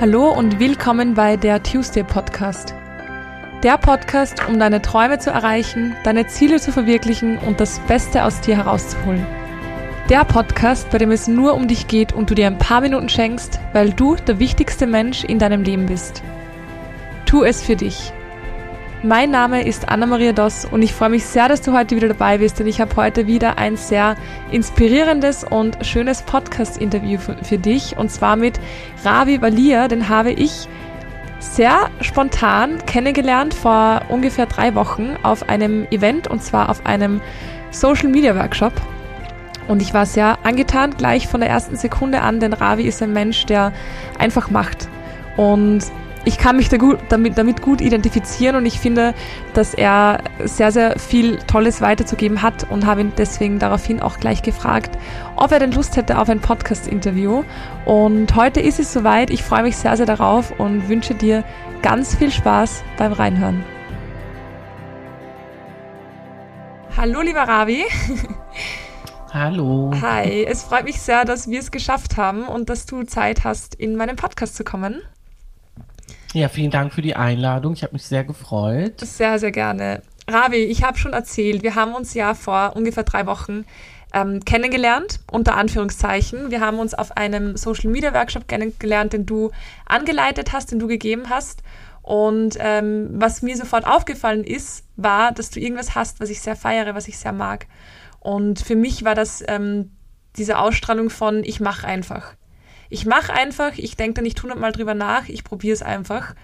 Hallo und willkommen bei der Tuesday Podcast. Der Podcast, um deine Träume zu erreichen, deine Ziele zu verwirklichen und das Beste aus dir herauszuholen. Der Podcast, bei dem es nur um dich geht und du dir ein paar Minuten schenkst, weil du der wichtigste Mensch in deinem Leben bist. Tu es für dich. Mein Name ist Anna-Maria Doss und ich freue mich sehr, dass du heute wieder dabei bist, denn ich habe heute wieder ein sehr inspirierendes und schönes Podcast-Interview für dich und zwar mit Ravi Valia, den habe ich sehr spontan kennengelernt vor ungefähr drei Wochen auf einem Event und zwar auf einem Social Media Workshop. Und ich war sehr angetan gleich von der ersten Sekunde an, denn Ravi ist ein Mensch, der einfach macht. Und ich kann mich da gut, damit, damit gut identifizieren und ich finde, dass er sehr, sehr viel Tolles weiterzugeben hat und habe ihn deswegen daraufhin auch gleich gefragt, ob er denn Lust hätte auf ein Podcast-Interview. Und heute ist es soweit. Ich freue mich sehr, sehr darauf und wünsche dir ganz viel Spaß beim Reinhören. Hallo, lieber Ravi. Hallo. Hi, es freut mich sehr, dass wir es geschafft haben und dass du Zeit hast, in meinen Podcast zu kommen. Ja, vielen Dank für die Einladung. Ich habe mich sehr gefreut. Sehr, sehr gerne. Ravi, ich habe schon erzählt, wir haben uns ja vor ungefähr drei Wochen ähm, kennengelernt, unter Anführungszeichen. Wir haben uns auf einem Social Media Workshop kennengelernt, den du angeleitet hast, den du gegeben hast. Und ähm, was mir sofort aufgefallen ist, war, dass du irgendwas hast, was ich sehr feiere, was ich sehr mag. Und für mich war das ähm, diese Ausstrahlung von, ich mache einfach ich mache einfach, ich denke da nicht hundertmal drüber nach, ich probiere es einfach.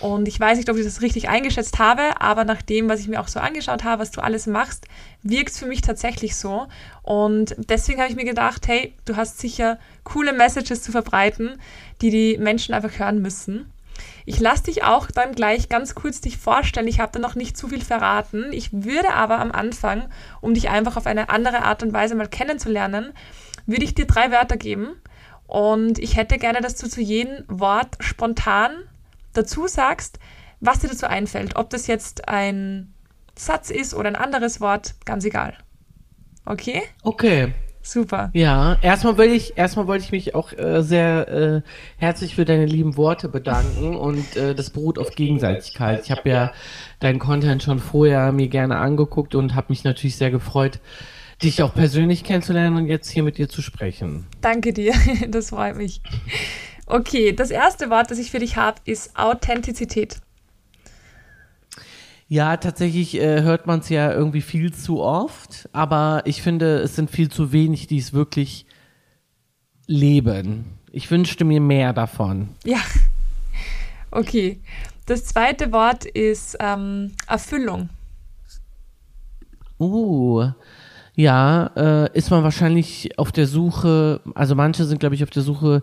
Und ich weiß nicht, ob ich das richtig eingeschätzt habe, aber nach dem, was ich mir auch so angeschaut habe, was du alles machst, wirkt es für mich tatsächlich so. Und deswegen habe ich mir gedacht, hey, du hast sicher coole Messages zu verbreiten, die die Menschen einfach hören müssen. Ich lasse dich auch dann gleich ganz kurz dich vorstellen. Ich habe da noch nicht zu viel verraten. Ich würde aber am Anfang, um dich einfach auf eine andere Art und Weise mal kennenzulernen, würde ich dir drei Wörter geben und ich hätte gerne, dass du zu jedem Wort spontan dazu sagst, was dir dazu einfällt. Ob das jetzt ein Satz ist oder ein anderes Wort, ganz egal. Okay? Okay. Super. Ja, erstmal wollte ich, erstmal wollte ich mich auch äh, sehr äh, herzlich für deine lieben Worte bedanken und äh, das beruht auf Gegenseitigkeit. Ich habe ja deinen Content schon vorher mir gerne angeguckt und habe mich natürlich sehr gefreut, dich auch persönlich kennenzulernen und jetzt hier mit dir zu sprechen. Danke dir, das freut mich. Okay, das erste Wort, das ich für dich habe, ist Authentizität. Ja, tatsächlich äh, hört man es ja irgendwie viel zu oft, aber ich finde, es sind viel zu wenig, die es wirklich leben. Ich wünschte mir mehr davon. Ja, okay. Das zweite Wort ist ähm, Erfüllung. Uh, ja, äh, ist man wahrscheinlich auf der Suche, also manche sind, glaube ich, auf der Suche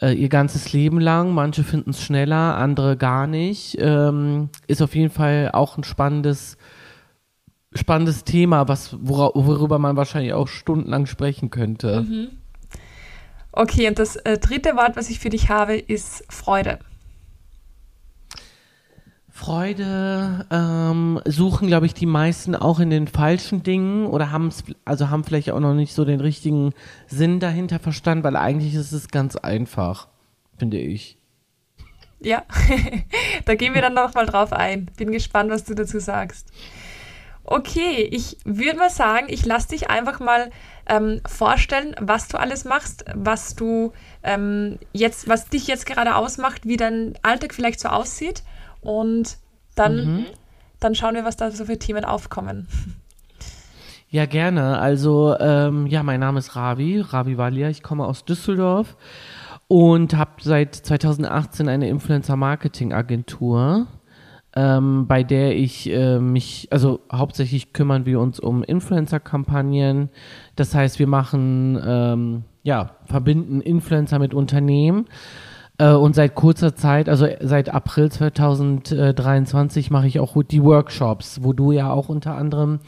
äh, ihr ganzes Leben lang, manche finden es schneller, andere gar nicht. Ähm, ist auf jeden Fall auch ein spannendes, spannendes Thema, was, wora, worüber man wahrscheinlich auch stundenlang sprechen könnte. Mhm. Okay, und das äh, dritte Wort, was ich für dich habe, ist Freude. Freude ähm, suchen, glaube ich, die meisten auch in den falschen Dingen oder haben es, also haben vielleicht auch noch nicht so den richtigen Sinn dahinter verstanden, weil eigentlich ist es ganz einfach, finde ich. Ja, da gehen wir dann nochmal drauf ein. Bin gespannt, was du dazu sagst. Okay, ich würde mal sagen, ich lasse dich einfach mal ähm, vorstellen, was du alles machst, was du ähm, jetzt, was dich jetzt gerade ausmacht, wie dein Alltag vielleicht so aussieht und dann, mhm. dann schauen wir, was da so für Themen aufkommen. Ja, gerne. Also, ähm, ja, mein Name ist Ravi, Ravi Valia. Ich komme aus Düsseldorf und habe seit 2018 eine Influencer-Marketing-Agentur, ähm, bei der ich äh, mich, also hauptsächlich kümmern wir uns um Influencer-Kampagnen. Das heißt, wir machen, ähm, ja, verbinden Influencer mit Unternehmen und seit kurzer Zeit, also seit April 2023, mache ich auch die Workshops, wo du ja auch unter anderem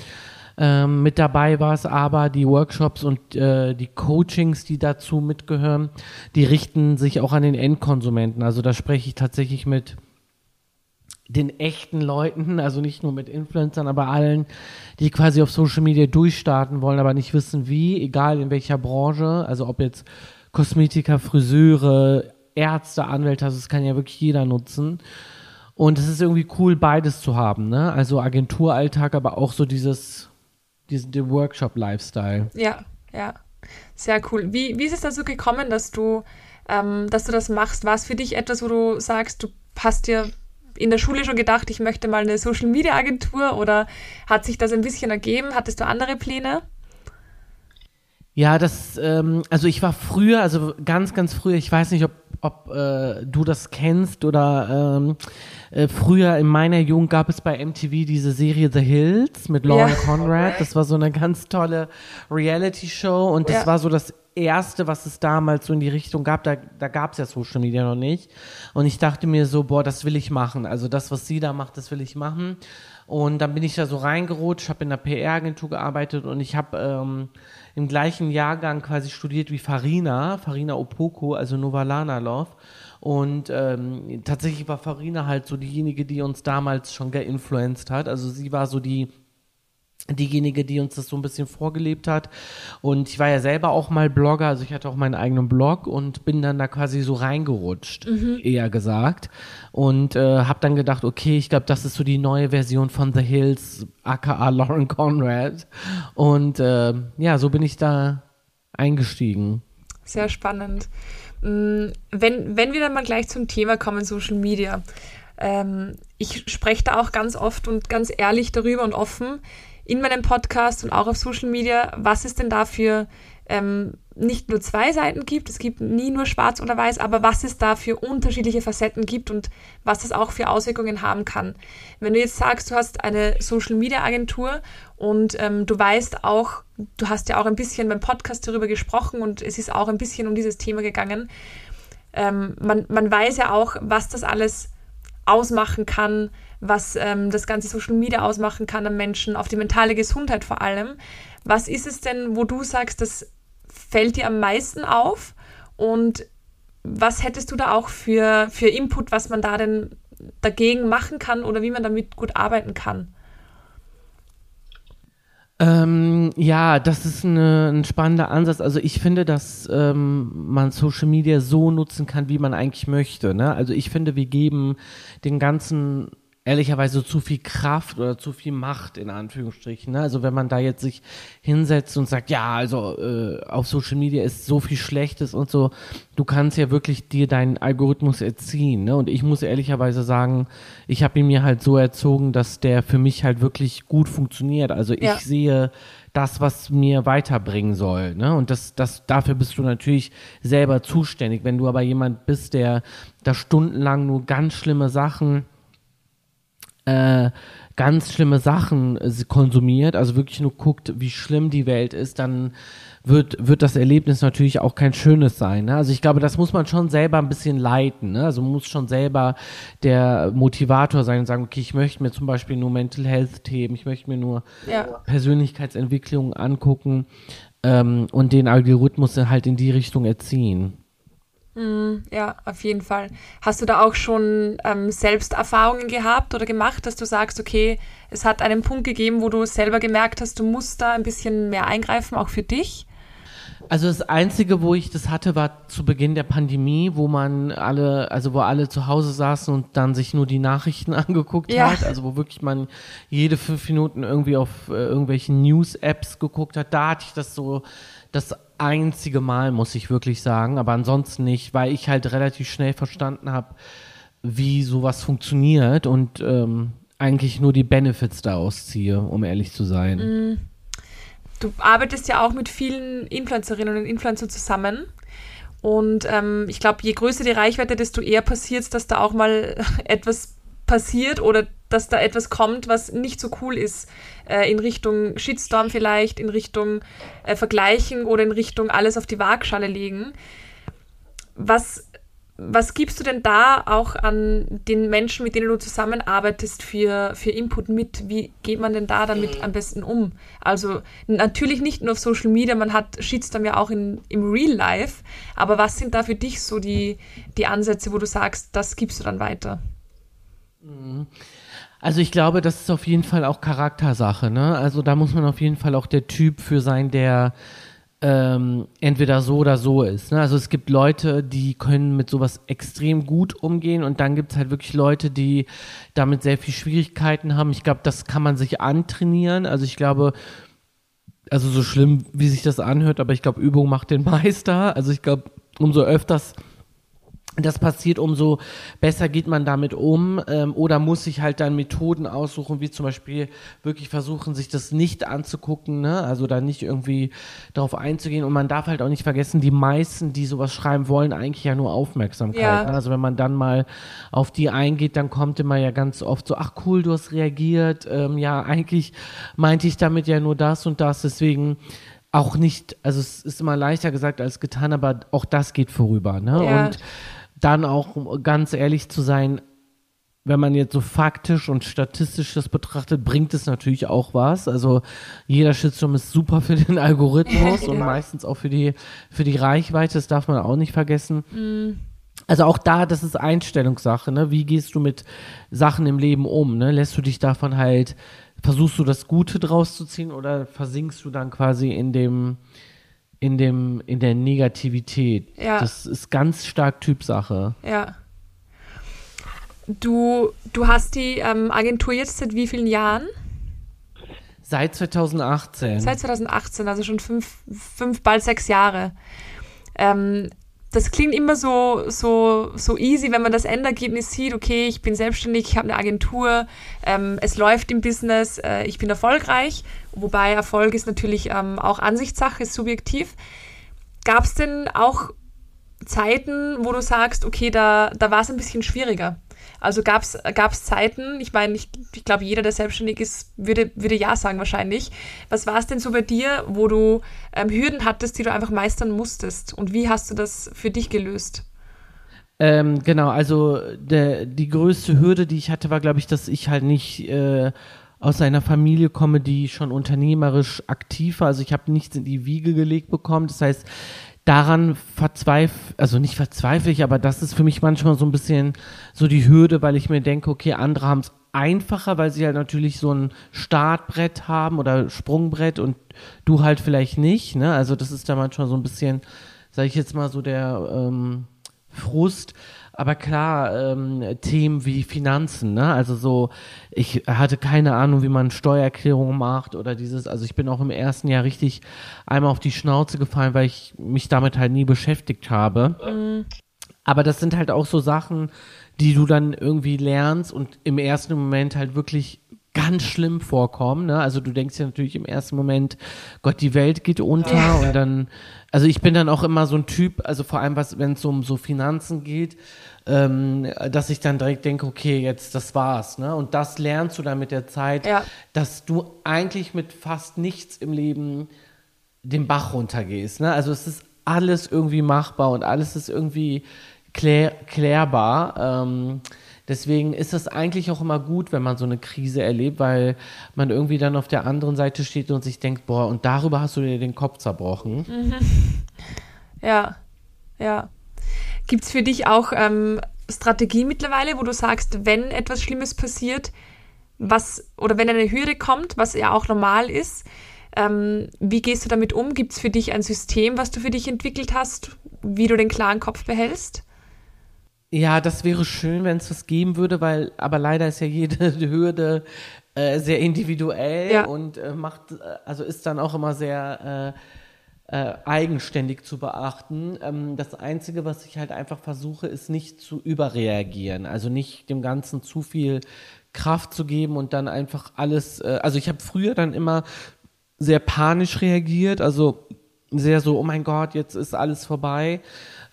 ähm, mit dabei warst, aber die Workshops und äh, die Coachings, die dazu mitgehören, die richten sich auch an den Endkonsumenten. Also da spreche ich tatsächlich mit den echten Leuten, also nicht nur mit Influencern, aber allen, die quasi auf Social Media durchstarten wollen, aber nicht wissen wie, egal in welcher Branche, also ob jetzt Kosmetiker, Friseure, Ärzte, Anwälte, also das kann ja wirklich jeder nutzen. Und es ist irgendwie cool, beides zu haben, ne? Also Agenturalltag, aber auch so dieses, diesen den Workshop-Lifestyle. Ja, ja. Sehr cool. Wie, wie ist es dazu gekommen, dass du, ähm, dass du das machst? War es für dich etwas, wo du sagst, du hast dir in der Schule schon gedacht, ich möchte mal eine Social Media Agentur oder hat sich das ein bisschen ergeben? Hattest du andere Pläne? Ja, das, ähm, also ich war früher, also ganz, ganz früher, ich weiß nicht, ob, ob äh, du das kennst oder ähm, äh, früher in meiner Jugend gab es bei MTV diese Serie The Hills mit Lauren ja. Conrad. Das war so eine ganz tolle Reality-Show und das ja. war so das erste, was es damals so in die Richtung gab. Da, da gab es ja Social Media noch nicht. Und ich dachte mir so, boah, das will ich machen. Also das, was sie da macht, das will ich machen. Und dann bin ich da so reingerutscht, habe in der PR-Agentur gearbeitet und ich habe ähm, im gleichen Jahrgang quasi studiert wie Farina, Farina Opoko, also Novalana Love. Und ähm, tatsächlich war Farina halt so diejenige, die uns damals schon geinfluenced hat. Also sie war so die diejenige, die uns das so ein bisschen vorgelebt hat. Und ich war ja selber auch mal Blogger, also ich hatte auch meinen eigenen Blog und bin dann da quasi so reingerutscht, mhm. eher gesagt. Und äh, habe dann gedacht, okay, ich glaube, das ist so die neue Version von The Hills, aka Lauren Conrad. Und äh, ja, so bin ich da eingestiegen. Sehr spannend. Mm, wenn, wenn wir dann mal gleich zum Thema kommen, Social Media. Ähm, ich spreche da auch ganz oft und ganz ehrlich darüber und offen in meinem Podcast und auch auf Social Media, was es denn dafür ähm, nicht nur zwei Seiten gibt, es gibt nie nur schwarz oder weiß, aber was es da für unterschiedliche Facetten gibt und was das auch für Auswirkungen haben kann. Wenn du jetzt sagst, du hast eine Social Media Agentur und ähm, du weißt auch, du hast ja auch ein bisschen beim Podcast darüber gesprochen und es ist auch ein bisschen um dieses Thema gegangen. Ähm, man, man weiß ja auch, was das alles ausmachen kann, was ähm, das ganze Social Media ausmachen kann am Menschen, auf die mentale Gesundheit vor allem. Was ist es denn, wo du sagst, das fällt dir am meisten auf? Und was hättest du da auch für, für Input, was man da denn dagegen machen kann oder wie man damit gut arbeiten kann? Ähm, ja, das ist eine, ein spannender Ansatz. Also ich finde, dass ähm, man Social Media so nutzen kann, wie man eigentlich möchte. Ne? Also ich finde, wir geben den ganzen ehrlicherweise zu viel Kraft oder zu viel Macht in Anführungsstrichen. Ne? Also wenn man da jetzt sich hinsetzt und sagt, ja, also äh, auf Social Media ist so viel Schlechtes und so, du kannst ja wirklich dir deinen Algorithmus erziehen. Ne? Und ich muss ehrlicherweise sagen, ich habe ihn mir halt so erzogen, dass der für mich halt wirklich gut funktioniert. Also ich ja. sehe das, was mir weiterbringen soll. Ne? Und das, das, dafür bist du natürlich selber zuständig. Wenn du aber jemand bist, der da stundenlang nur ganz schlimme Sachen äh, ganz schlimme Sachen äh, konsumiert, also wirklich nur guckt, wie schlimm die Welt ist, dann wird, wird das Erlebnis natürlich auch kein schönes sein. Ne? Also ich glaube, das muss man schon selber ein bisschen leiten. Ne? Also man muss schon selber der Motivator sein und sagen, okay, ich möchte mir zum Beispiel nur Mental Health Themen, ich möchte mir nur ja. Persönlichkeitsentwicklung angucken ähm, und den Algorithmus halt in die Richtung erziehen. Mm, ja, auf jeden Fall. Hast du da auch schon ähm, selbst Erfahrungen gehabt oder gemacht, dass du sagst, okay, es hat einen Punkt gegeben, wo du selber gemerkt hast, du musst da ein bisschen mehr eingreifen, auch für dich? Also das Einzige, wo ich das hatte, war zu Beginn der Pandemie, wo man alle, also wo alle zu Hause saßen und dann sich nur die Nachrichten angeguckt ja. hat, also wo wirklich man jede fünf Minuten irgendwie auf äh, irgendwelchen News-Apps geguckt hat. Da hatte ich das so das einzige Mal, muss ich wirklich sagen, aber ansonsten nicht, weil ich halt relativ schnell verstanden habe, wie sowas funktioniert und ähm, eigentlich nur die Benefits daraus ziehe, um ehrlich zu sein. Mm. Du arbeitest ja auch mit vielen Influencerinnen und Influencern zusammen. Und ähm, ich glaube, je größer die Reichweite, desto eher passiert es, dass da auch mal etwas passiert oder dass da etwas kommt, was nicht so cool ist, äh, in Richtung Shitstorm vielleicht, in Richtung äh, Vergleichen oder in Richtung alles auf die Waagschale legen. Was, was gibst du denn da auch an den Menschen, mit denen du zusammenarbeitest, für, für Input mit? Wie geht man denn da damit am besten um? Also natürlich nicht nur auf Social Media, man hat Shitstorm ja auch in, im Real Life, aber was sind da für dich so die, die Ansätze, wo du sagst, das gibst du dann weiter? Mhm. Also ich glaube, das ist auf jeden Fall auch Charaktersache. Ne? Also da muss man auf jeden Fall auch der Typ für sein, der ähm, entweder so oder so ist. Ne? Also es gibt Leute, die können mit sowas extrem gut umgehen und dann gibt es halt wirklich Leute, die damit sehr viel Schwierigkeiten haben. Ich glaube, das kann man sich antrainieren. Also ich glaube, also so schlimm, wie sich das anhört, aber ich glaube, Übung macht den Meister. Also ich glaube, umso öfters das passiert, umso besser geht man damit um ähm, oder muss sich halt dann Methoden aussuchen, wie zum Beispiel wirklich versuchen, sich das nicht anzugucken, ne? also da nicht irgendwie darauf einzugehen und man darf halt auch nicht vergessen, die meisten, die sowas schreiben wollen, eigentlich ja nur Aufmerksamkeit. Ja. Ne? Also wenn man dann mal auf die eingeht, dann kommt immer ja ganz oft so, ach cool, du hast reagiert, ähm, ja eigentlich meinte ich damit ja nur das und das, deswegen auch nicht, also es ist immer leichter gesagt als getan, aber auch das geht vorüber. Ne? Ja. Und dann auch, um ganz ehrlich zu sein, wenn man jetzt so faktisch und statistisch das betrachtet, bringt es natürlich auch was. Also jeder Shitstorm ist super für den Algorithmus ja. und meistens auch für die, für die Reichweite, das darf man auch nicht vergessen. Mhm. Also auch da, das ist Einstellungssache, ne? Wie gehst du mit Sachen im Leben um, ne? Lässt du dich davon halt, versuchst du das Gute draus zu ziehen oder versinkst du dann quasi in dem, in dem, in der Negativität. Ja. Das ist ganz stark Typsache. Ja. Du, du hast die ähm, Agentur jetzt seit wie vielen Jahren? Seit 2018. Seit 2018, also schon fünf, fünf bald sechs Jahre. Ähm, das klingt immer so, so, so easy, wenn man das Endergebnis sieht, okay, ich bin selbstständig, ich habe eine Agentur, ähm, es läuft im Business, äh, ich bin erfolgreich, wobei Erfolg ist natürlich ähm, auch Ansichtssache, ist subjektiv. Gab es denn auch Zeiten, wo du sagst, okay, da, da war es ein bisschen schwieriger? Also gab es Zeiten, ich meine, ich, ich glaube, jeder, der selbstständig ist, würde, würde ja sagen wahrscheinlich. Was war es denn so bei dir, wo du ähm, Hürden hattest, die du einfach meistern musstest? Und wie hast du das für dich gelöst? Ähm, genau, also der, die größte Hürde, die ich hatte, war, glaube ich, dass ich halt nicht äh, aus einer Familie komme, die schon unternehmerisch aktiv war. Also ich habe nichts in die Wiege gelegt bekommen. Das heißt, daran verzweifle, also nicht verzweifle ich, aber das ist für mich manchmal so ein bisschen so die Hürde, weil ich mir denke, okay, andere haben es einfacher, weil sie halt natürlich so ein Startbrett haben oder Sprungbrett und du halt vielleicht nicht. Ne? Also das ist da manchmal so ein bisschen, sage ich jetzt mal so der ähm, Frust. Aber klar, ähm, Themen wie Finanzen, ne? Also so, ich hatte keine Ahnung, wie man Steuererklärungen macht oder dieses, also ich bin auch im ersten Jahr richtig einmal auf die Schnauze gefallen, weil ich mich damit halt nie beschäftigt habe. Mhm. Aber das sind halt auch so Sachen, die du dann irgendwie lernst und im ersten Moment halt wirklich ganz schlimm vorkommen. Ne? Also du denkst ja natürlich im ersten Moment, Gott, die Welt geht unter und dann also ich bin dann auch immer so ein Typ, also vor allem, wenn es um so Finanzen geht, ähm, dass ich dann direkt denke, okay, jetzt das war's. Ne? Und das lernst du dann mit der Zeit, ja. dass du eigentlich mit fast nichts im Leben den Bach runtergehst. Ne? Also es ist alles irgendwie machbar und alles ist irgendwie klär, klärbar. Ähm, Deswegen ist es eigentlich auch immer gut, wenn man so eine Krise erlebt, weil man irgendwie dann auf der anderen Seite steht und sich denkt, boah, und darüber hast du dir den Kopf zerbrochen. Mhm. Ja, ja. Gibt es für dich auch ähm, Strategien mittlerweile, wo du sagst, wenn etwas Schlimmes passiert, was oder wenn eine Hürde kommt, was ja auch normal ist, ähm, wie gehst du damit um? Gibt es für dich ein System, was du für dich entwickelt hast, wie du den klaren Kopf behältst? Ja, das wäre schön, wenn es das geben würde, weil, aber leider ist ja jede Hürde äh, sehr individuell ja. und äh, macht, äh, also ist dann auch immer sehr äh, äh, eigenständig zu beachten. Ähm, das Einzige, was ich halt einfach versuche, ist nicht zu überreagieren, also nicht dem Ganzen zu viel Kraft zu geben und dann einfach alles, äh, also ich habe früher dann immer sehr panisch reagiert, also sehr so, oh mein Gott, jetzt ist alles vorbei.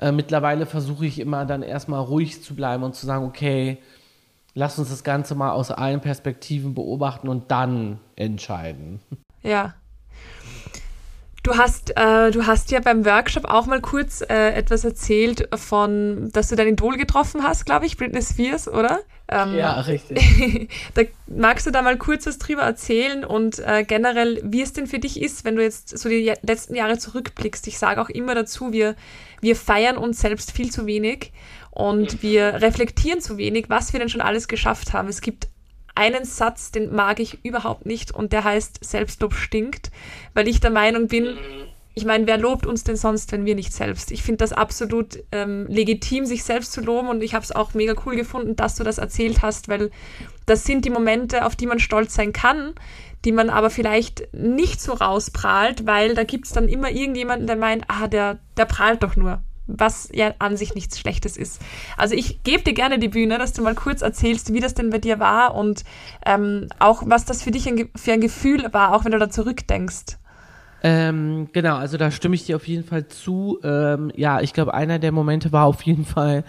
Äh, mittlerweile versuche ich immer dann erstmal ruhig zu bleiben und zu sagen, okay, lass uns das Ganze mal aus allen Perspektiven beobachten und dann entscheiden. Ja. Du hast, äh, du hast ja beim Workshop auch mal kurz äh, etwas erzählt von, dass du dein Idol getroffen hast, glaube ich, Britney Spears, oder? Ähm, ja, richtig. da, magst du da mal kurz was drüber erzählen und äh, generell, wie es denn für dich ist, wenn du jetzt so die letzten Jahre zurückblickst? Ich sage auch immer dazu, wir, wir feiern uns selbst viel zu wenig und wir reflektieren zu wenig, was wir denn schon alles geschafft haben. Es gibt einen Satz, den mag ich überhaupt nicht und der heißt Selbstlob stinkt, weil ich der Meinung bin, ich meine, wer lobt uns denn sonst, wenn wir nicht selbst? Ich finde das absolut ähm, legitim, sich selbst zu loben und ich habe es auch mega cool gefunden, dass du das erzählt hast, weil das sind die Momente, auf die man stolz sein kann, die man aber vielleicht nicht so rausprahlt, weil da gibt es dann immer irgendjemanden, der meint, ah, der, der prahlt doch nur was ja an sich nichts Schlechtes ist. Also ich gebe dir gerne die Bühne, dass du mal kurz erzählst, wie das denn bei dir war und ähm, auch was das für dich ein, für ein Gefühl war, auch wenn du da zurückdenkst. Ähm, genau, also da stimme ich dir auf jeden Fall zu. Ähm, ja, ich glaube, einer der Momente war auf jeden Fall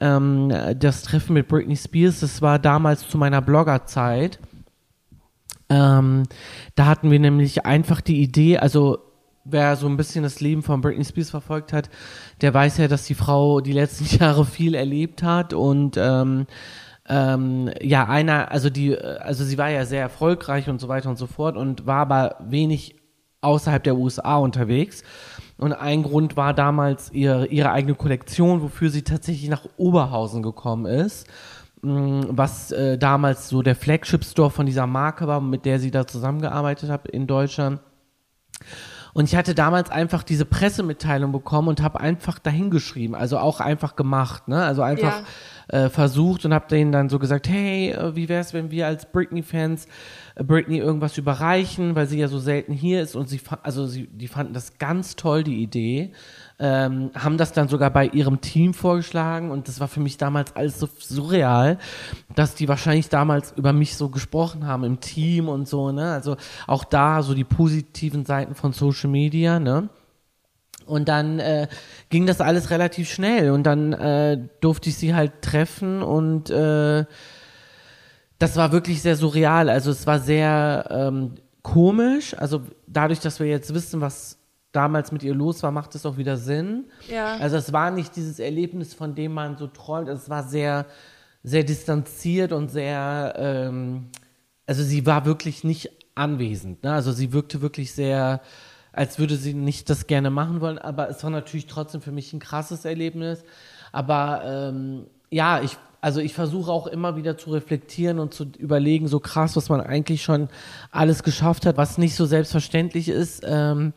ähm, das Treffen mit Britney Spears. Das war damals zu meiner Bloggerzeit. Ähm, da hatten wir nämlich einfach die Idee, also wer so ein bisschen das Leben von Britney Spears verfolgt hat, der weiß ja, dass die Frau die letzten Jahre viel erlebt hat und ähm, ähm, ja, einer, also die, also sie war ja sehr erfolgreich und so weiter und so fort und war aber wenig außerhalb der USA unterwegs. Und ein Grund war damals ihre, ihre eigene Kollektion, wofür sie tatsächlich nach Oberhausen gekommen ist. Mm, was äh, damals so der Flagship-Store von dieser Marke war, mit der sie da zusammengearbeitet hat in Deutschland. Und ich hatte damals einfach diese Pressemitteilung bekommen und habe einfach dahingeschrieben, also auch einfach gemacht, ne? Also einfach ja. äh, versucht und habe denen dann so gesagt, hey, äh, wie wäre es, wenn wir als Britney-Fans äh, Britney irgendwas überreichen, weil sie ja so selten hier ist und sie, also sie, die fanden das ganz toll, die Idee ähm, haben das dann sogar bei ihrem Team vorgeschlagen und das war für mich damals alles so surreal, dass die wahrscheinlich damals über mich so gesprochen haben im Team und so, ne? Also auch da so die positiven Seiten von Social Media, ne? Und dann äh, ging das alles relativ schnell und dann äh, durfte ich sie halt treffen und äh, das war wirklich sehr surreal. Also es war sehr ähm, komisch. Also dadurch, dass wir jetzt wissen, was damals mit ihr los war, macht es auch wieder Sinn. Ja. Also es war nicht dieses Erlebnis, von dem man so träumt. Es war sehr, sehr distanziert und sehr, ähm, also sie war wirklich nicht anwesend. Ne? Also sie wirkte wirklich sehr, als würde sie nicht das gerne machen wollen. Aber es war natürlich trotzdem für mich ein krasses Erlebnis. Aber ähm, ja, ich also ich versuche auch immer wieder zu reflektieren und zu überlegen, so krass, was man eigentlich schon alles geschafft hat, was nicht so selbstverständlich ist. Ähm,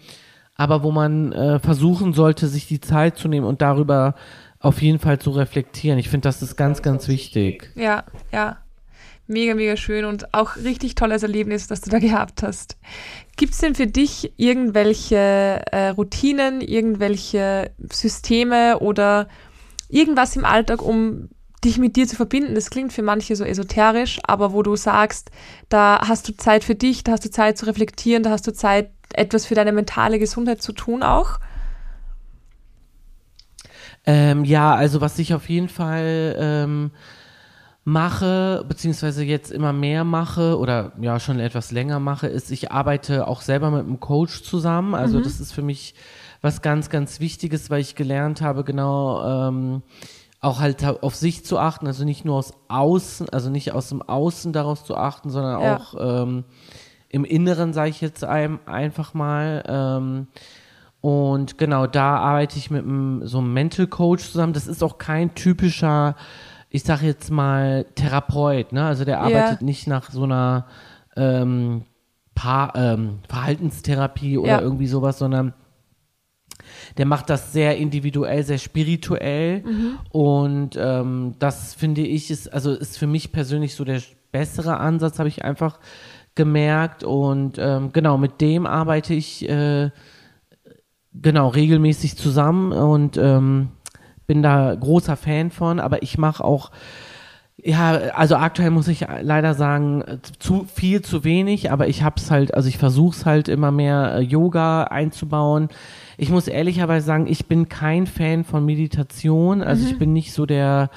aber wo man äh, versuchen sollte, sich die Zeit zu nehmen und darüber auf jeden Fall zu reflektieren. Ich finde, das ist ganz, ganz wichtig. Ja, ja. Mega, mega schön und auch richtig tolles Erlebnis, das du da gehabt hast. Gibt es denn für dich irgendwelche äh, Routinen, irgendwelche Systeme oder irgendwas im Alltag, um dich mit dir zu verbinden? Das klingt für manche so esoterisch, aber wo du sagst, da hast du Zeit für dich, da hast du Zeit zu reflektieren, da hast du Zeit, etwas für deine mentale Gesundheit zu tun auch? Ähm, ja, also was ich auf jeden Fall ähm, mache, beziehungsweise jetzt immer mehr mache oder ja schon etwas länger mache, ist, ich arbeite auch selber mit einem Coach zusammen. Also mhm. das ist für mich was ganz, ganz Wichtiges, weil ich gelernt habe, genau ähm, auch halt auf sich zu achten, also nicht nur aus Außen, also nicht aus dem Außen daraus zu achten, sondern ja. auch ähm, im Inneren, sage ich jetzt einem einfach mal. Ähm, und genau, da arbeite ich mit einem, so einem Mental Coach zusammen. Das ist auch kein typischer, ich sage jetzt mal, Therapeut. Ne? Also der arbeitet yeah. nicht nach so einer ähm, Paar, ähm, Verhaltenstherapie oder ja. irgendwie sowas, sondern der macht das sehr individuell, sehr spirituell. Mhm. Und ähm, das finde ich ist, also ist für mich persönlich so der bessere Ansatz, habe ich einfach gemerkt und ähm, genau mit dem arbeite ich äh, genau regelmäßig zusammen und ähm, bin da großer Fan von, aber ich mache auch ja, also aktuell muss ich leider sagen, zu viel zu wenig, aber ich hab's halt, also ich versuch's halt immer mehr äh, Yoga einzubauen. Ich muss ehrlicherweise sagen, ich bin kein Fan von Meditation, also mhm. ich bin nicht so der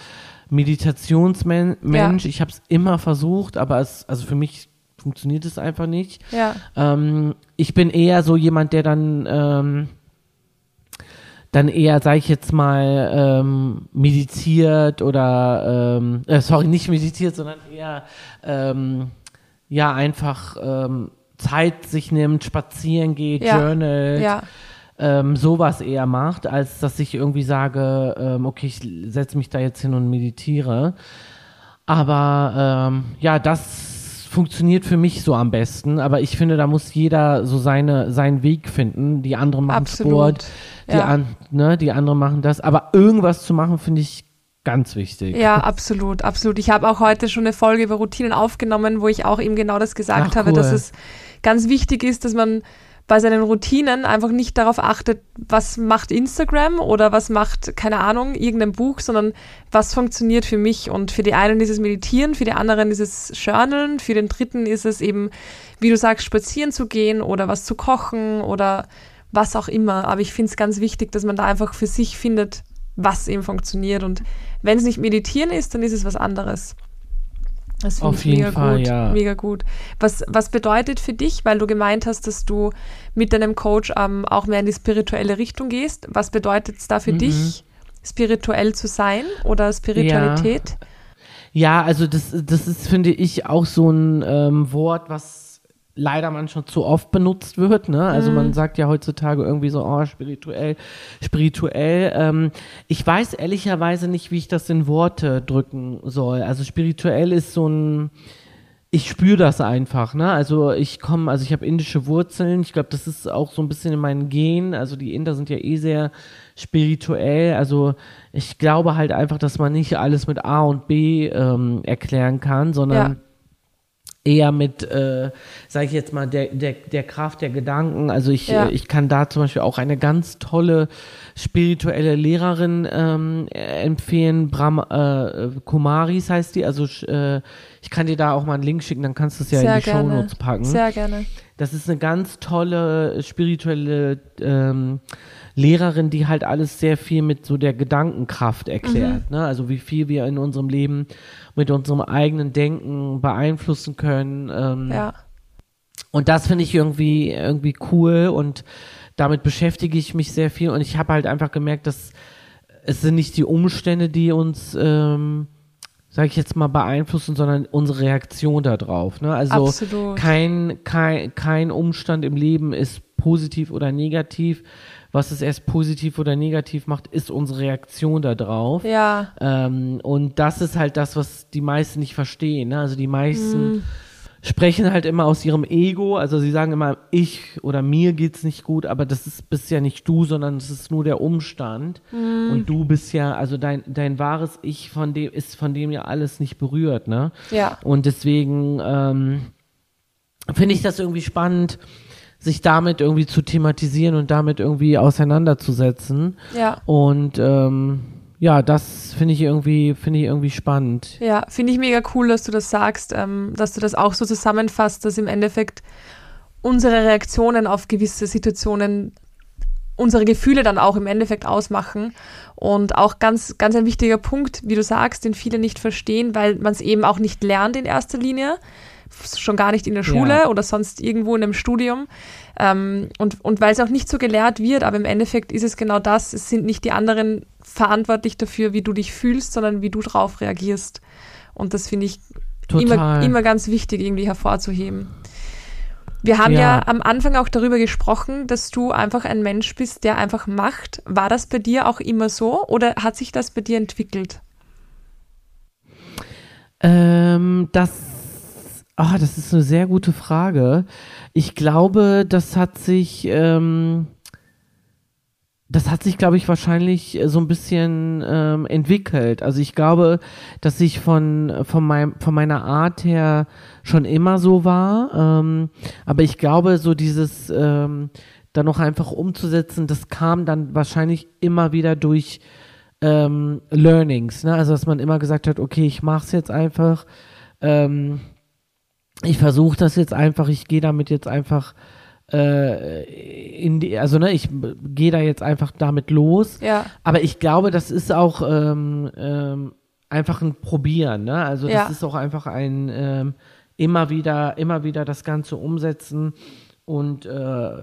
Meditationsmensch. Ja. Ich habe es immer versucht, aber es, also für mich funktioniert es einfach nicht. Ja. Ähm, ich bin eher so jemand, der dann ähm, dann eher, sage ich jetzt mal, ähm, meditiert oder ähm, äh, sorry, nicht meditiert, sondern eher ähm, ja einfach ähm, Zeit sich nimmt, spazieren geht, ja. journalt. Ja. Ähm, sowas eher macht, als dass ich irgendwie sage, ähm, okay, ich setze mich da jetzt hin und meditiere. Aber ähm, ja, das funktioniert für mich so am besten, aber ich finde, da muss jeder so seine, seinen Weg finden. Die anderen machen Absolut. Sport, die, Ja. an, ne, die anderen machen das, aber irgendwas zu machen, finde ich ganz wichtig. Ja, absolut, absolut. Ich habe auch heute schon eine Folge über Routinen aufgenommen, wo ich auch eben genau das gesagt Ach, habe, dass cool. es ganz wichtig ist, dass man bei seinen Routinen einfach nicht darauf achtet, was macht Instagram oder was macht, keine Ahnung, irgendein Buch, sondern was funktioniert für mich. Und für die einen ist es Meditieren, für die anderen ist es Journalen, für den dritten ist es eben, wie du sagst, spazieren zu gehen oder was zu kochen oder was auch immer. Aber ich finde es ganz wichtig, dass man da einfach für sich findet, was eben funktioniert. Und wenn es nicht meditieren ist, dann ist es was anderes. Das finde Auf ich jeden mega Fall, gut. ja. Mega gut. Was, was bedeutet für dich, weil du gemeint hast, dass du mit deinem Coach ähm, auch mehr in die spirituelle Richtung gehst, was bedeutet es da für Mhm. dich, spirituell zu sein oder Spiritualität? Ja, also das, das ist, finde ich, auch so ein ähm, Wort, was leider manchmal zu oft benutzt wird. Ne? Also man sagt ja heutzutage irgendwie so, oh, spirituell, spirituell. Ähm, ich weiß ehrlicherweise nicht, wie ich das in Worte drücken soll. Also spirituell ist so ein, ich spüre das einfach, ne? Also ich komme, also ich habe indische Wurzeln. Ich glaube, das ist auch so ein bisschen in meinen Gen. Also die Inder sind ja eh sehr spirituell. Also ich glaube halt einfach, dass man nicht alles mit A und B ähm, erklären kann, sondern Ja. Eher mit, äh, sage ich jetzt mal, der, der, der Kraft der Gedanken. Also ich, Ja. äh, ich kann da zum Beispiel auch eine ganz tolle spirituelle Lehrerin ähm, äh, empfehlen, Brahm, äh, Kumaris heißt die. Also äh, ich kann dir da auch mal einen Link schicken, dann kannst du es ja Sehr in die gerne. Shownotes packen. Sehr gerne. Das ist eine ganz tolle spirituelle ähm, Lehrerin, die halt alles sehr viel mit so der Gedankenkraft erklärt. Ne? Also wie viel wir in unserem Leben mit unserem eigenen Denken beeinflussen können. Ähm, Ja. und das finde ich irgendwie, irgendwie cool und damit beschäftige ich mich sehr viel und ich habe halt einfach gemerkt, dass es sind nicht die Umstände, die uns, ähm, sage ich jetzt mal, beeinflussen, sondern unsere Reaktion darauf. Ne? Also Absolut. kein, kein, kein Umstand im Leben ist positiv oder negativ. Was es erst positiv oder negativ macht, ist unsere Reaktion darauf. Ja. Ähm, und das ist halt das, was die meisten nicht verstehen. Ne? Also die Mhm. meisten sprechen halt immer aus ihrem Ego. Also sie sagen immer, ich oder mir geht's nicht gut, aber das ist bist ja nicht du, sondern es ist nur der Umstand. Mhm. Und du bist ja, also dein, dein wahres Ich von dem ist von dem ja alles nicht berührt, ne? Ja. Und deswegen ähm, finde ich das irgendwie spannend, sich damit irgendwie zu thematisieren und damit irgendwie auseinanderzusetzen. Ja. Und ähm, ja, das finde ich irgendwie, finde ich irgendwie spannend. Ja, finde ich mega cool, dass du das sagst, ähm, dass du das auch so zusammenfasst, dass im Endeffekt unsere Reaktionen auf gewisse Situationen unsere Gefühle dann auch im Endeffekt ausmachen. Und auch ganz, ganz ein wichtiger Punkt, wie du sagst, den viele nicht verstehen, weil man es eben auch nicht lernt in erster Linie, schon gar nicht in der Schule Ja. oder sonst irgendwo in einem Studium. Ähm, und und weil es auch nicht so gelehrt wird, aber im Endeffekt ist es genau das, es sind nicht die anderen verantwortlich dafür, wie du dich fühlst, sondern wie du drauf reagierst. Und das finde ich immer, immer ganz wichtig, irgendwie hervorzuheben. Wir haben ja. Ja. am Anfang auch darüber gesprochen, dass du einfach ein Mensch bist, der einfach macht. War das bei dir auch immer so oder hat sich das bei dir entwickelt? Ähm, das, ah, das ist eine sehr gute Frage. Ich glaube, das hat sich, ähm, das hat sich, glaube ich, wahrscheinlich äh, so ein bisschen ähm, entwickelt. Also ich glaube, dass ich von, von, meinem, von meiner Art her schon immer so war. Ähm, aber ich glaube, so dieses ähm, dann noch einfach umzusetzen, das kam dann wahrscheinlich immer wieder durch ähm, Learnings. Ne? Also dass man immer gesagt hat, okay, ich mach's jetzt einfach. Ähm, ich versuche das jetzt einfach, ich gehe damit jetzt einfach äh, in die, also ne, ich gehe da jetzt einfach damit los. Ja. Aber ich glaube, das ist auch ähm, ähm, einfach ein Probieren, ne? Also das Ja. ist auch einfach ein ähm, immer wieder, immer wieder das Ganze umsetzen und äh,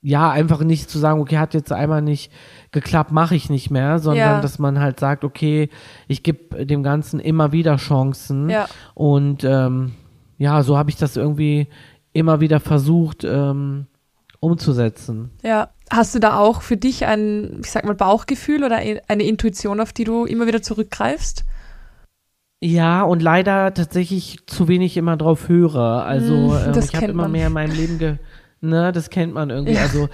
ja, einfach nicht zu sagen, okay, hat jetzt einmal nicht geklappt, mache ich nicht mehr, sondern Ja. dass man halt sagt, okay, ich gebe dem Ganzen immer wieder Chancen Ja. und ähm, ja, so habe ich das irgendwie immer wieder versucht ähm, umzusetzen. Ja. Hast du da auch für dich ein, ich sag mal, Bauchgefühl oder eine Intuition, auf die du immer wieder zurückgreifst? Ja, und leider tatsächlich zu wenig immer drauf höre. Also Mm, ähm, ich habe immer man. mehr in meinem Leben ge ne, das kennt man irgendwie. Ja. Also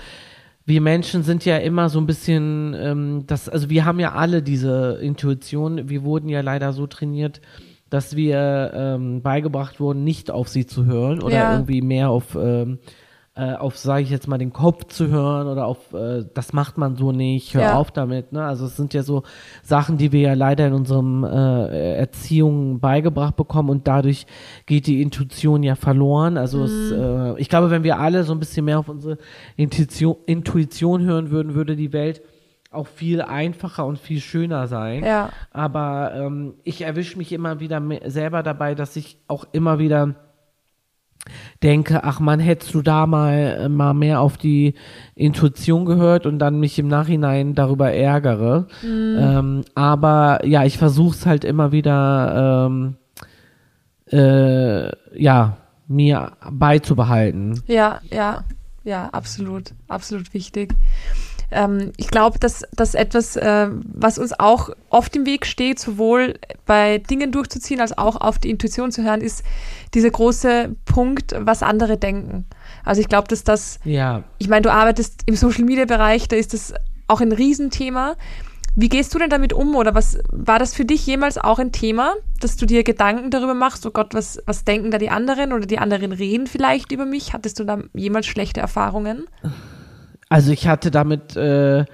wir Menschen sind ja immer so ein bisschen, ähm, das, also wir haben ja alle diese Intuition. Wir wurden ja leider so trainiert, dass wir ähm, beigebracht wurden, nicht auf sie zu hören oder Ja. irgendwie mehr auf ähm, äh, auf, sage ich jetzt mal, den Kopf zu hören oder auf, äh, das macht man so nicht, hör Ja. auf damit. Ne? Also es sind ja so Sachen, die wir ja leider in unserem äh, Erziehung beigebracht bekommen und dadurch geht die Intuition ja verloren. Also es, äh, ich glaube, wenn wir alle so ein bisschen mehr auf unsere Intuition, Intuition hören würden, würde die Welt auch viel einfacher und viel schöner sein. Ja. Aber ähm, ich erwische mich immer wieder selber dabei, dass ich auch immer wieder denke, ach man, hättest du da mal, äh, mal mehr auf die Intuition gehört und dann mich im Nachhinein darüber ärgere. Ähm, aber ja, ich versuche es halt immer wieder, ähm, äh, ja, mir beizubehalten. Ja, ja, ja, absolut, absolut wichtig. Ähm, ich glaube, dass das etwas, äh, was uns auch oft im Weg steht, sowohl bei Dingen durchzuziehen als auch auf die Intuition zu hören, ist dieser große Punkt, was andere denken. Also ich glaube, dass das Ja, ich meine, du arbeitest im Social Media Bereich, da ist das auch ein Riesenthema. Wie gehst du denn damit um oder was war das für dich jemals auch ein Thema, dass du dir Gedanken darüber machst, oh Gott, was, was denken da die anderen oder die anderen reden vielleicht über mich? Hattest du da jemals schlechte Erfahrungen? Also ich hatte damit äh,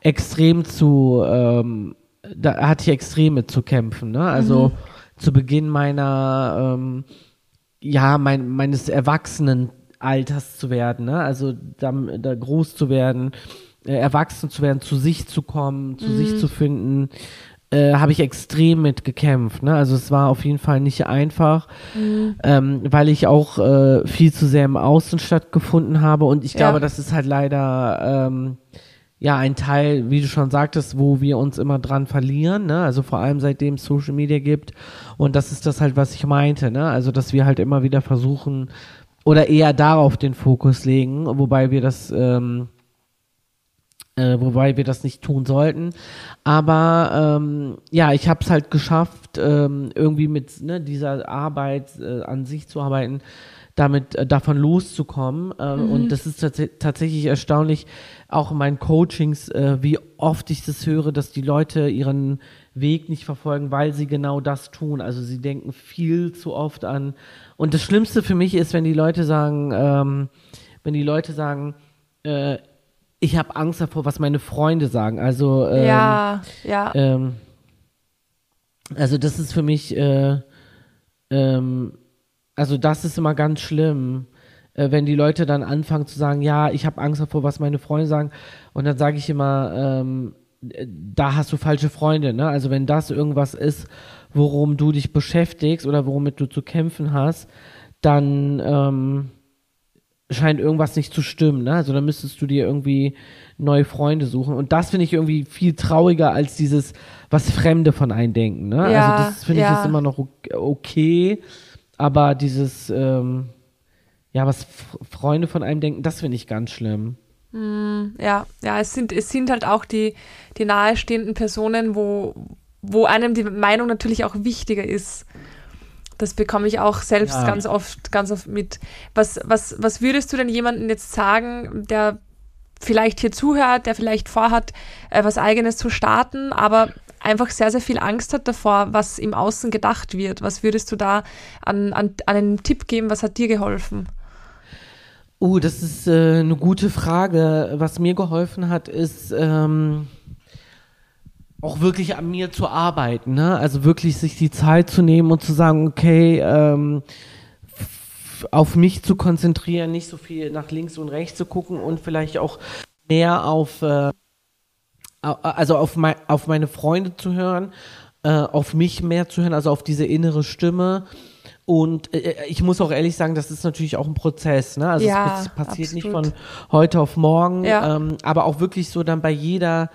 extrem zu, ähm, da hatte ich extrem mit zu kämpfen. Ne? Also zu Beginn meiner, ähm, ja, mein, meines Erwachsenenalters zu werden, ne? also da, da groß zu werden, äh, erwachsen zu werden, zu sich zu kommen, zu sich zu finden, äh, habe ich extrem mit gekämpft. Ne? Also es war auf jeden Fall nicht einfach, ähm, weil ich auch äh, viel zu sehr im Außen stattgefunden habe und ich Ja. glaube, das ist halt leider ähm, ja ein Teil, wie du schon sagtest, wo wir uns immer dran verlieren. Ne? Also vor allem seitdem es Social Media gibt und das ist das halt, was ich meinte. Ne? Also dass wir halt immer wieder versuchen oder eher darauf den Fokus legen, wobei wir das ähm, äh, wobei wir das nicht tun sollten. Aber ähm, ja, ich habe es halt geschafft, ähm, irgendwie mit ne, dieser Arbeit äh, an sich zu arbeiten, damit äh, davon loszukommen. Äh, Und das ist tats tatsächlich erstaunlich, auch in meinen Coachings, äh, wie oft ich das höre, dass die Leute ihren Weg nicht verfolgen, weil sie genau das tun. Also sie denken viel zu oft an. Und das Schlimmste für mich ist, wenn die Leute sagen, ähm, wenn die Leute sagen, äh, ich habe Angst davor, was meine Freunde sagen. Also ähm, ja, ja, ähm, also das ist für mich, äh, ähm, also das ist immer ganz schlimm, äh, wenn die Leute dann anfangen zu sagen, ja, ich habe Angst davor, was meine Freunde sagen. Und dann sage ich immer, ähm, äh, da hast du falsche Freunde. Ne? Also wenn das irgendwas ist, worum du dich beschäftigst oder womit du zu kämpfen hast, dann ähm, scheint irgendwas nicht zu stimmen. Ne? Also dann müsstest du dir irgendwie neue Freunde suchen. Und das finde ich irgendwie viel trauriger als dieses, was Fremde von einem denken. Ne? Ja, also das finde ich ja. ist immer noch ok- okay, aber dieses, ähm, ja, was F Freunde von einem denken, das finde ich ganz schlimm. ja, ja, es sind, es sind halt auch die, die nahestehenden Personen, wo, wo einem die Meinung natürlich auch wichtiger ist. Das bekomme ich auch selbst Ja. ganz oft, ganz oft mit. Was, was, was würdest du denn jemandem jetzt sagen, der vielleicht hier zuhört, der vielleicht vorhat, äh, was Eigenes zu starten, aber einfach sehr, sehr viel Angst hat davor, was im Außen gedacht wird? Was würdest du da an, an, an einen Tipp geben? Was hat dir geholfen? Oh, das ist äh, eine gute Frage. Was mir geholfen hat, ist ähm, auch wirklich an mir zu arbeiten. Ne? Also wirklich sich die Zeit zu nehmen und zu sagen, okay, ähm, auf mich zu konzentrieren, nicht so viel nach links und rechts zu gucken und vielleicht auch mehr auf, äh, also auf, mei auf meine Freunde zu hören, äh, auf mich mehr zu hören, also auf diese innere Stimme. Und äh, ich muss auch ehrlich sagen, das ist natürlich auch ein Prozess. Ne? Also Ja, es pass- passiert nicht absolut. von heute auf morgen, Ja. ähm, aber auch wirklich so dann bei jeder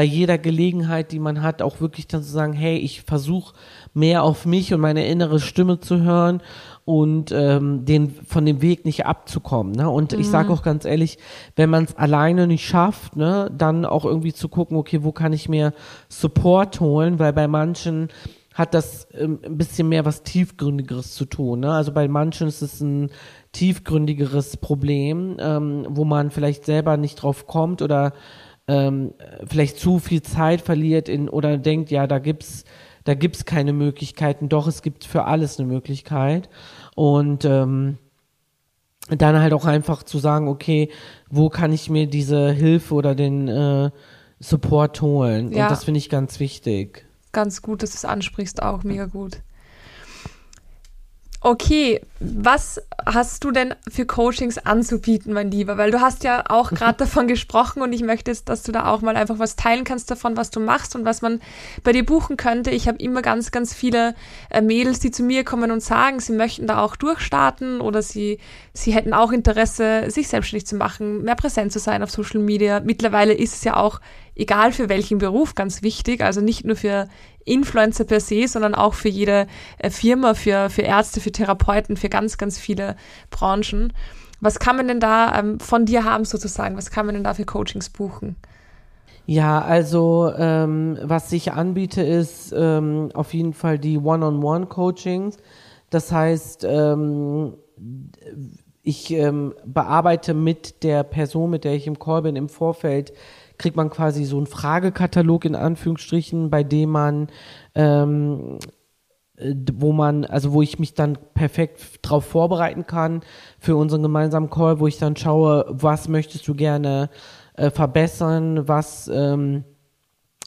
bei jeder Gelegenheit, die man hat, auch wirklich dann zu sagen, hey, ich versuche mehr auf mich und meine innere Stimme zu hören und ähm, den von dem Weg nicht abzukommen. Ne? Und ich sage auch ganz ehrlich, wenn man es alleine nicht schafft, ne, dann auch irgendwie zu gucken, okay, wo kann ich mir Support holen, weil bei manchen hat das ähm, ein bisschen mehr was Tiefgründigeres zu tun. Ne? Also bei manchen ist es ein tiefgründigeres Problem, ähm, wo man vielleicht selber nicht drauf kommt oder ähm, vielleicht zu viel Zeit verliert in oder denkt, ja, da gibt's da gibt's keine Möglichkeiten. Doch es gibt für alles eine Möglichkeit und ähm, dann halt auch einfach zu sagen, okay, wo kann ich mir diese Hilfe oder den äh, Support holen? Ja. Und das finde ich ganz wichtig. Ganz gut, dass du es ansprichst, auch mega gut. Okay, was hast du denn für Coachings anzubieten, mein Lieber? Weil du hast ja auch gerade davon gesprochen und ich möchte jetzt, dass du da auch mal einfach was teilen kannst davon, was du machst und was man bei dir buchen könnte. Ich habe immer ganz, ganz viele äh, Mädels, die zu mir kommen und sagen, sie möchten da auch durchstarten oder sie, sie hätten auch Interesse, sich selbstständig zu machen, mehr präsent zu sein auf Social Media. Mittlerweile ist es ja auch egal für welchen Beruf ganz wichtig, also nicht nur für Influencer per se, sondern auch für jede äh, Firma, für, für Ärzte, für Therapeuten, für ganz, ganz viele Branchen. Was kann man denn da ähm, von dir haben sozusagen? Was kann man denn da für Coachings buchen? Ja, also ähm, was ich anbiete, ist ähm, auf jeden Fall die One-on-One-Coachings. Das heißt, ähm, ich ähm, bearbeite mit der Person, mit der ich im Call bin, im Vorfeld kriegt man quasi so einen Fragekatalog in Anführungsstrichen, bei dem man ähm, äh, wo man, also wo ich mich dann perfekt drauf vorbereiten kann für unseren gemeinsamen Call, wo ich dann schaue, was möchtest du gerne äh, verbessern, was, ähm,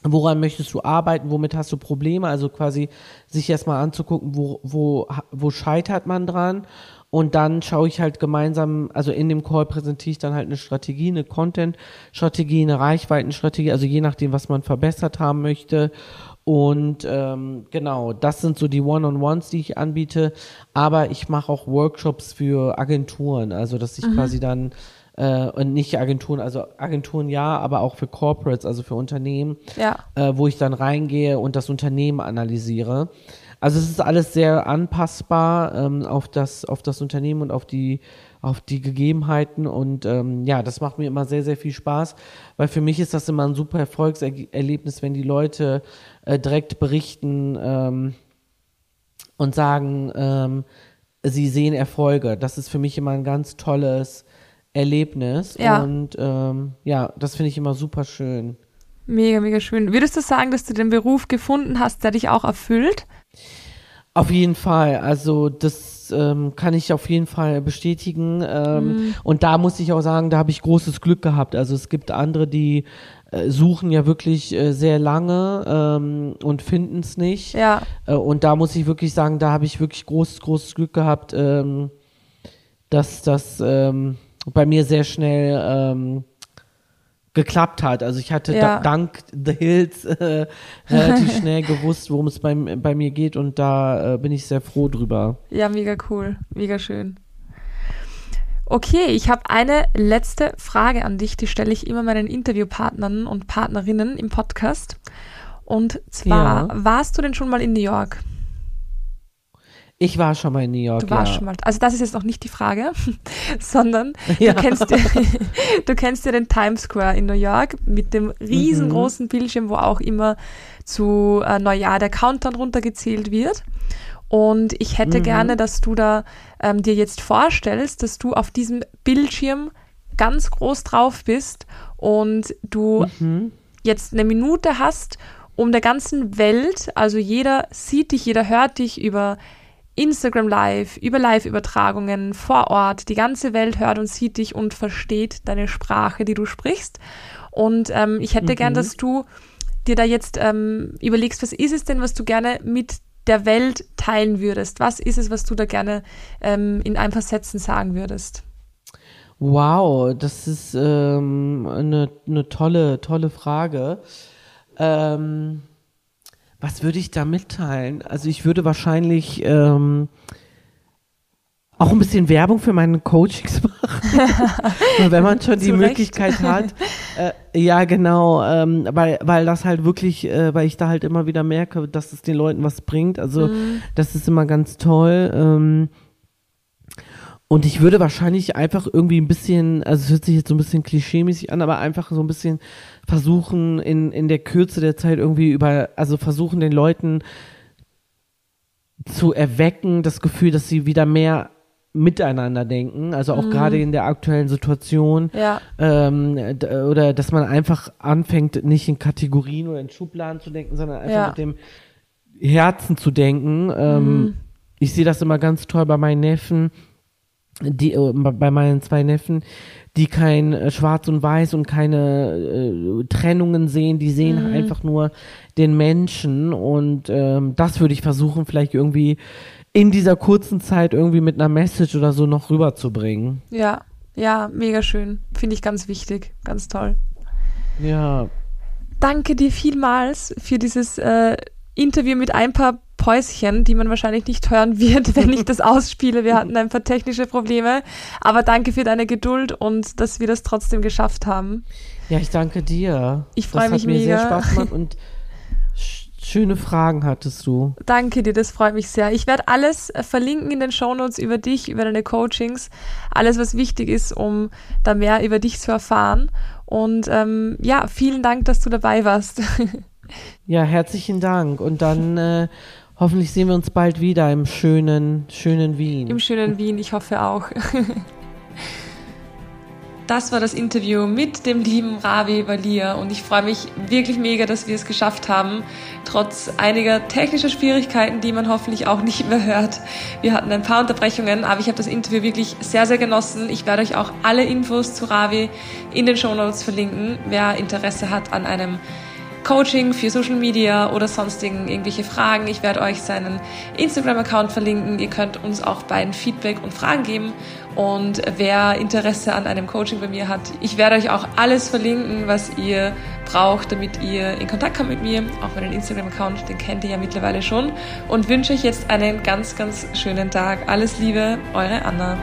woran möchtest du arbeiten, womit hast du Probleme, also quasi sich erstmal anzugucken, wo, wo, wo scheitert man dran und dann schaue ich halt gemeinsam, also in dem Call präsentiere ich dann halt eine Strategie, eine Content-Strategie, eine Reichweiten-Strategie, also je nachdem, was man verbessert haben möchte. Und ähm, genau, das sind so die One-on-Ones, die ich anbiete. Aber ich mache auch Workshops für Agenturen, also dass ich mhm. quasi dann äh, und nicht Agenturen, also Agenturen ja, aber auch für Corporates, also für Unternehmen, ja. äh, wo ich dann reingehe und das Unternehmen analysiere. Also es ist alles sehr anpassbar ähm, auf das auf das Unternehmen und auf die auf die Gegebenheiten und ähm, ja, das macht mir immer sehr sehr viel Spaß, weil für mich ist das immer ein super Erfolgserlebnis, wenn die Leute äh, direkt berichten ähm, und sagen, ähm, sie sehen Erfolge. Das ist für mich immer ein ganz tolles Erlebnis ja. und ähm, ja, das finde ich immer super schön. Mega, mega schön. Würdest du sagen, dass du den Beruf gefunden hast, der dich auch erfüllt? Auf jeden Fall. Also das ähm, kann ich auf jeden Fall bestätigen. Ähm, mhm. Und da muss ich auch sagen, da habe ich großes Glück gehabt. Also es gibt andere, die äh, suchen ja wirklich äh, sehr lange ähm, und finden es nicht. Ja. Äh, und da muss ich wirklich sagen, da habe ich wirklich großes, großes Glück gehabt, ähm, dass das ähm, bei mir sehr schnell ähm, geklappt hat. Also ich hatte ja. dank The Hills äh, relativ schnell gewusst, worum es bei, bei mir geht und da äh, bin ich sehr froh drüber. Ja, mega cool, mega schön. Okay, ich habe eine letzte Frage an dich, die stelle ich immer meinen Interviewpartnern und Partnerinnen im Podcast. Und zwar, ja. warst du denn schon mal in New York? Ich war schon mal in New York. Du warst ja. schon mal. Also das ist jetzt noch nicht die Frage, sondern ja. du, kennst ja, du kennst ja den Times Square in New York mit dem riesengroßen mhm. Bildschirm, wo auch immer zu äh, Neujahr der Countdown runtergezählt wird. Und ich hätte mhm. gerne, dass du da ähm, dir jetzt vorstellst, dass du auf diesem Bildschirm ganz groß drauf bist und du mhm. jetzt eine Minute hast, um der ganzen Welt, also jeder sieht dich, jeder hört dich über Instagram Live, über Live-Übertragungen vor Ort. Die ganze Welt hört und sieht dich und versteht deine Sprache, die du sprichst. Und ähm, ich hätte mhm. gern, dass du dir da jetzt ähm, überlegst, was ist es denn, was du gerne mit der Welt teilen würdest? Was ist es, was du da gerne ähm, in ein paar Sätzen sagen würdest? Wow, das ist ähm, eine, eine tolle, tolle Frage. Ähm, was würde ich da mitteilen? Also ich würde wahrscheinlich ähm, auch ein bisschen Werbung für meine Coachings machen. wenn man schon die Zurecht. Möglichkeit hat. Äh, ja, genau, ähm, weil, weil das halt wirklich, äh, weil ich da halt immer wieder merke, dass es den Leuten was bringt. Also mhm. das ist immer ganz toll. Ähm, und ich würde wahrscheinlich einfach irgendwie ein bisschen, also es hört sich jetzt so ein bisschen klischeemäßig an, aber einfach so ein bisschen versuchen, in, in der Kürze der Zeit irgendwie über, also versuchen den Leuten zu erwecken, das Gefühl, dass sie wieder mehr miteinander denken, also auch mhm. gerade in der aktuellen Situation. Ja. Ähm, oder dass man einfach anfängt, nicht in Kategorien oder in Schubladen zu denken, sondern einfach ja. mit dem Herzen zu denken. Ähm, mhm. Ich sehe das immer ganz toll bei meinen Neffen, die, äh, bei meinen zwei Neffen, die kein äh, Schwarz und Weiß und keine äh, Trennungen sehen, die sehen mhm. einfach nur den Menschen und ähm, das würde ich versuchen, vielleicht irgendwie in dieser kurzen Zeit irgendwie mit einer Message oder so noch rüberzubringen. Ja, ja, mega schön. Finde ich ganz wichtig, ganz toll. Ja. Danke dir vielmals für dieses äh, Interview mit ein paar Päuschen, die man wahrscheinlich nicht hören wird, wenn ich das ausspiele. Wir hatten ein paar technische Probleme. Aber danke für deine Geduld und dass wir das trotzdem geschafft haben. Ja, ich danke dir. Ich freue mich mega. Das hat mir sehr Spaß gemacht und schöne Fragen hattest du. Danke dir, das freut mich sehr. Ich werde alles äh, verlinken in den Shownotes über dich, über deine Coachings, alles, was wichtig ist, um da mehr über dich zu erfahren. Und ähm, ja, vielen Dank, dass du dabei warst. ja, herzlichen Dank. Und dann äh, Hoffentlich sehen wir uns bald wieder im schönen, schönen Wien. Im schönen Wien, ich hoffe auch. Das war das Interview mit dem lieben Ravi Valia und ich freue mich wirklich mega, dass wir es geschafft haben, trotz einiger technischer Schwierigkeiten, die man hoffentlich auch nicht mehr hört. Wir hatten ein paar Unterbrechungen, aber ich habe das Interview wirklich sehr, sehr genossen. Ich werde euch auch alle Infos zu Ravi in den Show Notes verlinken, wer Interesse hat an einem Coaching für Social Media oder sonstigen irgendwelche Fragen. Ich werde euch seinen Instagram-Account verlinken. Ihr könnt uns auch beiden Feedback und Fragen geben. Und wer Interesse an einem Coaching bei mir hat, ich werde euch auch alles verlinken, was ihr braucht, damit ihr in Kontakt kommt mit mir. Auch meinen Instagram-Account, den kennt ihr ja mittlerweile schon. Und wünsche euch jetzt einen ganz, ganz schönen Tag. Alles Liebe, eure Anna.